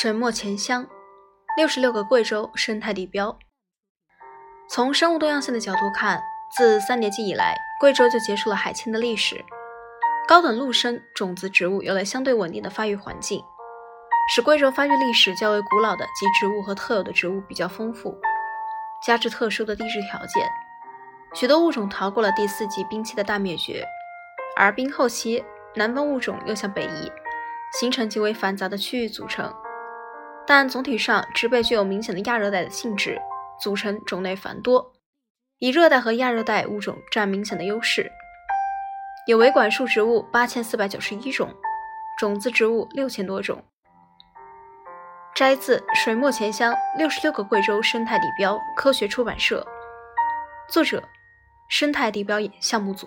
水墨钱香，六十六个贵州生态地标。从生物多样性的角度看，自三叠纪以来，贵州就结束了海迁的历史。高等陆生种子植物有了相对稳定的发育环境，使贵州发育历史较为古老的及植物和特有的植物比较丰富。加之特殊的地质条件，许多物种逃过了第四纪冰期的大灭绝，而冰后期南方物种又向北移，形成极为繁杂的区域组成。但总体上，植被具有明显的亚热带的性质，组成种类繁多，以热带和亚热带物种占明显的优势。有维管束植物八千四百九十一种，种子植物六千多种。摘自《水墨钱乡六十六个贵州生态地标》，科学出版社。作者：生态地标项目组。